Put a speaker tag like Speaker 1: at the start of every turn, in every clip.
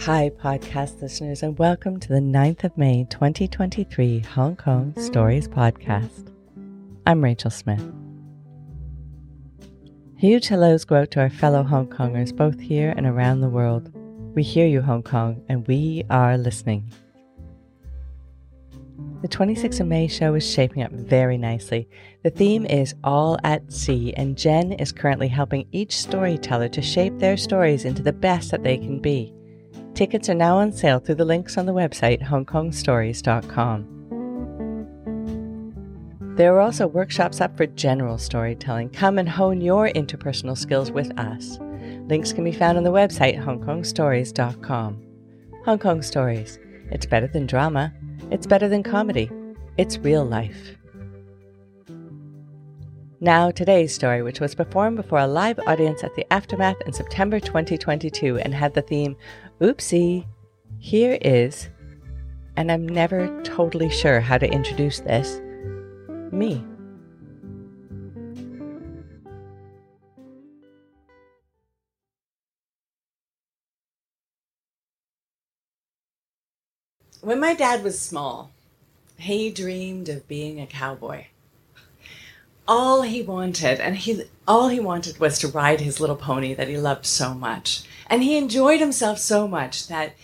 Speaker 1: Hi, podcast listeners, and welcome to the 9th of May 2023 Hong Kong Stories Podcast. I'm Rachel Smith. Huge hellos go out to our fellow Hong Kongers, both here and around the world. We hear you, Hong Kong, and we are listening. The 26th of May show is shaping up very nicely. The theme is All at Sea, and Jen is currently helping each storyteller to shape their stories into the best that they can be. Tickets are now on sale through the links on the website hongkongstories.com. There are also workshops up for general storytelling. Come and hone your interpersonal skills with us. Links can be found on the website hongkongstories.com. Hong Kong Stories. It's better than drama. It's better than comedy. It's real life. Now, today's story, which was performed before a live audience at the Aftermath in September 2022 and had the theme Oopsie, here is, and I'm never totally sure how to introduce this, me. When my dad was small, he dreamed of being a cowboy. All he wanted, and he all he wanted was to ride his little pony that he loved so much. And he enjoyed himself so much that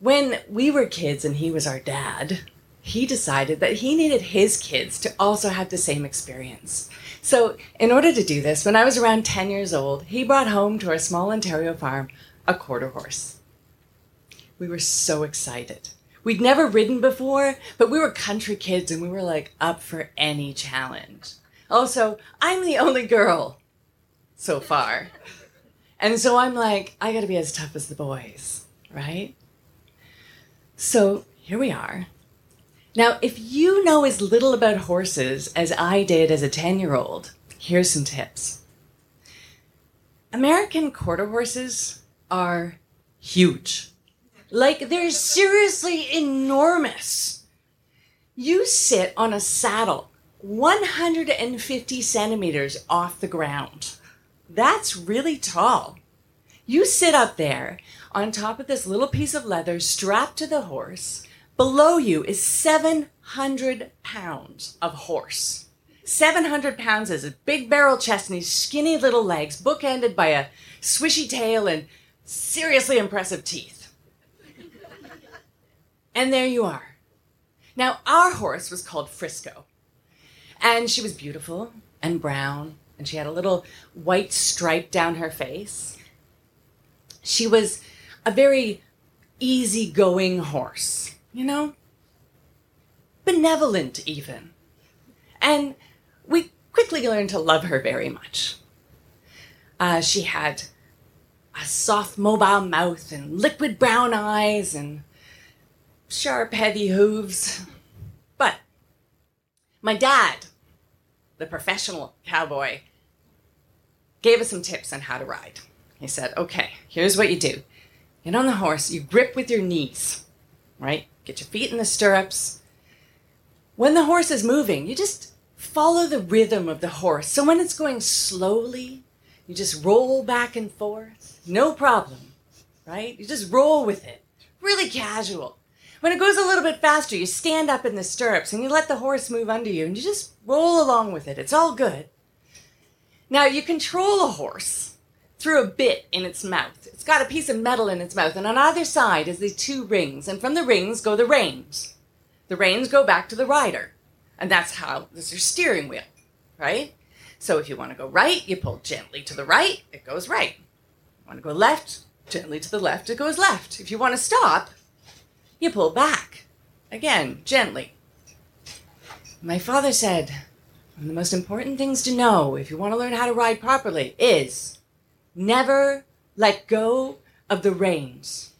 Speaker 1: when we were kids and he was our dad, he decided that he needed his kids to also have the same experience. So, in order to do this, when I was around 10 years old, he brought home to our small Ontario farm a quarter horse. We were so excited. We'd never ridden before, but we were country kids and we were like up for any challenge. Also, I'm the only girl so far. And so I'm like, I gotta be as tough as the boys, right? So here we are. Now, if you know as little about horses as I did as a 10 year old, here's some tips. American quarter horses are huge. Like, they're seriously enormous. You sit on a saddle 150 centimeters off the ground. That's really tall. You sit up there on top of this little piece of leather strapped to the horse. Below you is 700 pounds of horse. 700 pounds is a big barrel chest and these skinny little legs, bookended by a swishy tail and seriously impressive teeth. And there you are. Now, our horse was called Frisco. And she was beautiful and brown and she had a little white stripe down her face. She was a very easygoing horse, you know? Benevolent, even. And we quickly learned to love her very much. Uh, she had a soft, mobile mouth and liquid brown eyes and sharp, heavy hooves. But my dad the professional cowboy, gave us some tips on how to ride. He said, okay, here's what you do get on the horse, you grip with your knees, right? Get your feet in the stirrups. When the horse is moving, you just follow the rhythm of the horse. So when it's going slowly, you just roll back and forth, no problem, right? You just roll with it, really casual. When it goes a little bit faster, you stand up in the stirrups and you let the horse move under you and you just roll along with it. It's all good. Now, you control a horse through a bit in its mouth. It's got a piece of metal in its mouth, and on either side is these two rings, and from the rings go the reins. The reins go back to the rider, and that's how this is your steering wheel, right? So if you want to go right, you pull gently to the right, it goes right. You want to go left, gently to the left, it goes left. If you want to stop, you pull back. Again, gently. My father said, one of the most important things to know if you want to learn how to ride properly is never let go of the reins.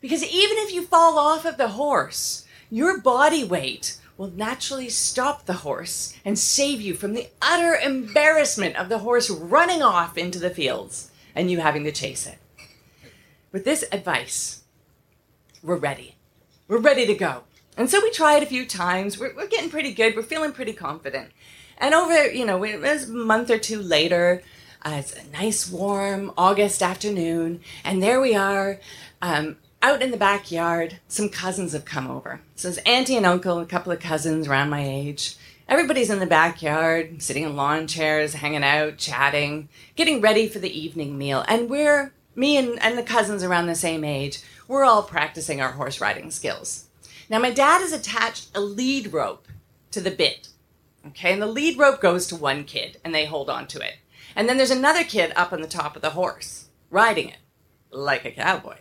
Speaker 1: Because even if you fall off of the horse, your body weight will naturally stop the horse and save you from the utter embarrassment of the horse running off into the fields and you having to chase it. With this advice, we're ready. We're ready to go. And so we try it a few times. We're, we're getting pretty good. We're feeling pretty confident. And over, you know, it was a month or two later, Uh, it's a nice, warm August afternoon, and there we are. Um, out in the backyard, some cousins have come over. So it's auntie and uncle, a couple of cousins around my age. Everybody's in the backyard, sitting in lawn chairs, hanging out, chatting, getting ready for the evening meal. And we're, me and, and the cousins around the same age, we're all practicing our horse riding skills. Now, my dad has attached a lead rope to the bit. Okay, and the lead rope goes to one kid and they hold on to it. And then there's another kid up on the top of the horse, riding it like a cowboy.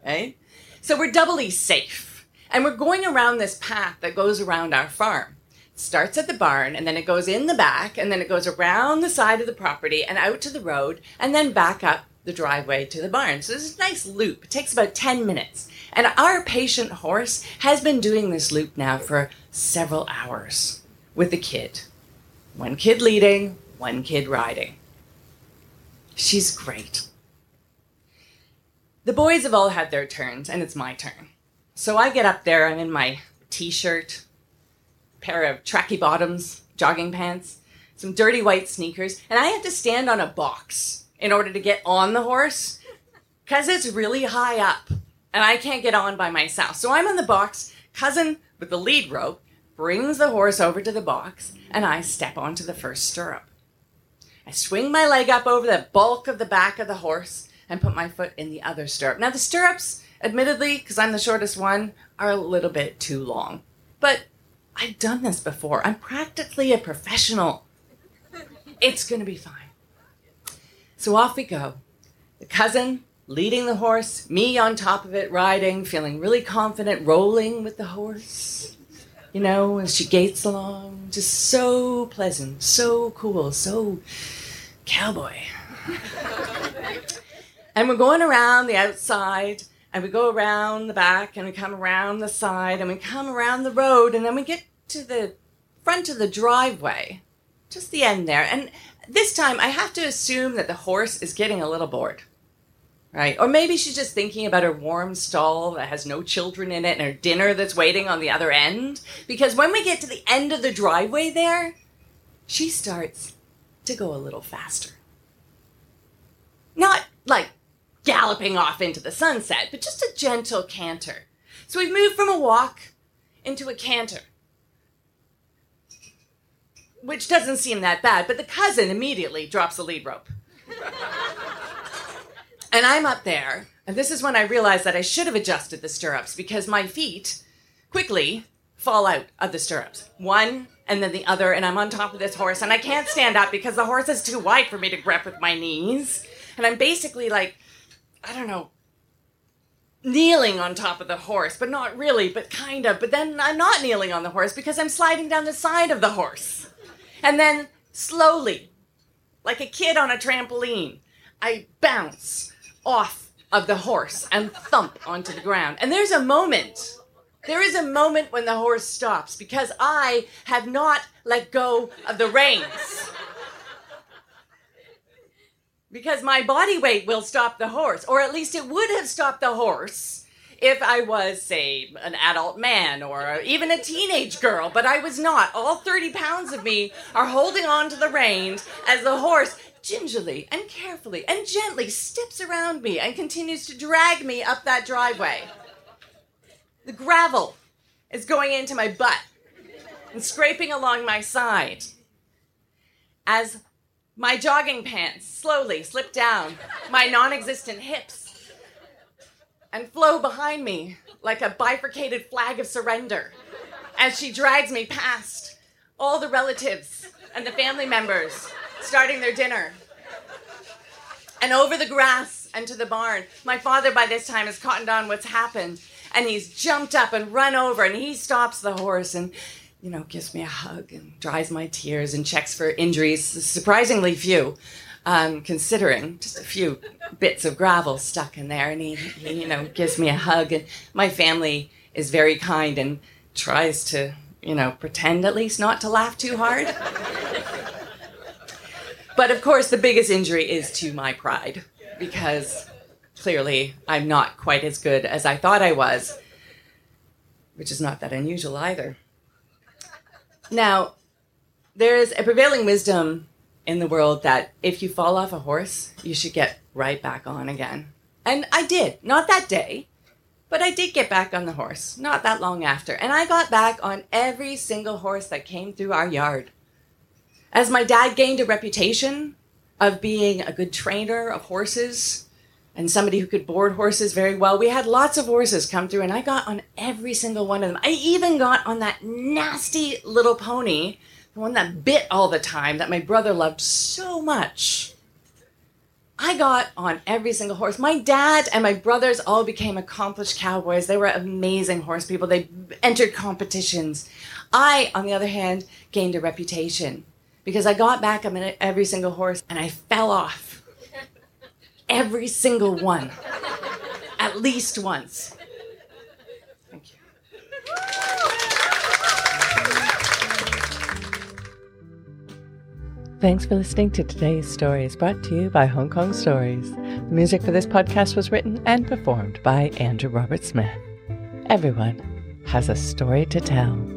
Speaker 1: Okay? So we're doubly safe. And we're going around this path that goes around our farm. It starts at the barn and then it goes in the back and then it goes around the side of the property and out to the road and then back up the driveway to the barn. So is a nice loop. It takes about 10 minutes. And our patient horse has been doing this loop now for several hours with the kid. One kid leading, one kid riding. She's great. The boys have all had their turns, and it's my turn. So I get up there, I'm in my t shirt, pair of tracky bottoms, jogging pants, some dirty white sneakers, and I have to stand on a box in order to get on the horse because it's really high up and I can't get on by myself. So I'm in the box, cousin with the lead rope brings the horse over to the box, and I step onto the first stirrup. I swing my leg up over the bulk of the back of the horse and put my foot in the other stirrup. Now, the stirrups, admittedly, because I'm the shortest one, are a little bit too long. But I've done this before. I'm practically a professional. It's going to be fine. So off we go. The cousin leading the horse, me on top of it, riding, feeling really confident, rolling with the horse. You know, as she gaits along, just so pleasant, so cool, so cowboy. And we're going around the outside, and we go around the back, and we come around the side, and we come around the road, and then we get to the front of the driveway, just the end there. And this time, I have to assume that the horse is getting a little bored. Right? Or maybe she's just thinking about her warm stall that has no children in it and her dinner that's waiting on the other end. Because when we get to the end of the driveway there, she starts to go a little faster. Not like galloping off into the sunset, but just a gentle canter. So we've moved from a walk into a canter, which doesn't seem that bad, but the cousin immediately drops the lead rope. and I'm up there, and this is when I realized that I should have adjusted the stirrups because my feet quickly fall out of the stirrups. One and then the other, and I'm on top of this horse, and I can't stand up because the horse is too wide for me to grip with my knees. And I'm basically like I don't know, kneeling on top of the horse, but not really, but kind of. But then I'm not kneeling on the horse because I'm sliding down the side of the horse. And then slowly, like a kid on a trampoline, I bounce off of the horse and thump onto the ground. And there's a moment. There is a moment when the horse stops because I have not let go of the reins because my body weight will stop the horse, or at least it would have stopped the horse if I was, say, an adult man or even a teenage girl, but I was not. All 30 pounds of me are holding on to the reins as the horse gingerly and carefully and gently steps around me and continues to drag me up that driveway. The gravel is going into my butt and scraping along my side as my jogging pants slowly slip down my non existent hips and flow behind me like a bifurcated flag of surrender as she drags me past all the relatives and the family members starting their dinner. And over the grass and to the barn. My father, by this time, has cottoned on what's happened and he's jumped up and run over and he stops the horse and you know, gives me a hug and dries my tears and checks for injuries, surprisingly few, um, considering just a few bits of gravel stuck in there. And he, he, you know, gives me a hug. And my family is very kind and tries to, you know, pretend at least not to laugh too hard. but of course, the biggest injury is to my pride because clearly I'm not quite as good as I thought I was, which is not that unusual either. Now, there is a prevailing wisdom in the world that if you fall off a horse, you should get right back on again. And I did. Not that day, but I did get back on the horse not that long after. And I got back on every single horse that came through our yard. As my dad gained a reputation of being a good trainer of horses and somebody who could board horses very well, we had lots of horses come through, and I got on every single one of them. I even got on that nasty little pony, the one that bit all the time that my brother loved so much. I got on every single horse. My dad and my brothers all became accomplished cowboys. They were amazing horse people. They entered competitions. I, on the other hand, gained a reputation because I got back on every single horse and I fell off. Every single one. At least once.
Speaker 2: Thanks for listening to today's stories brought to you by Hong Kong Stories. The music for this podcast was written and performed by Andrew Robert Smith. Everyone has a story to tell.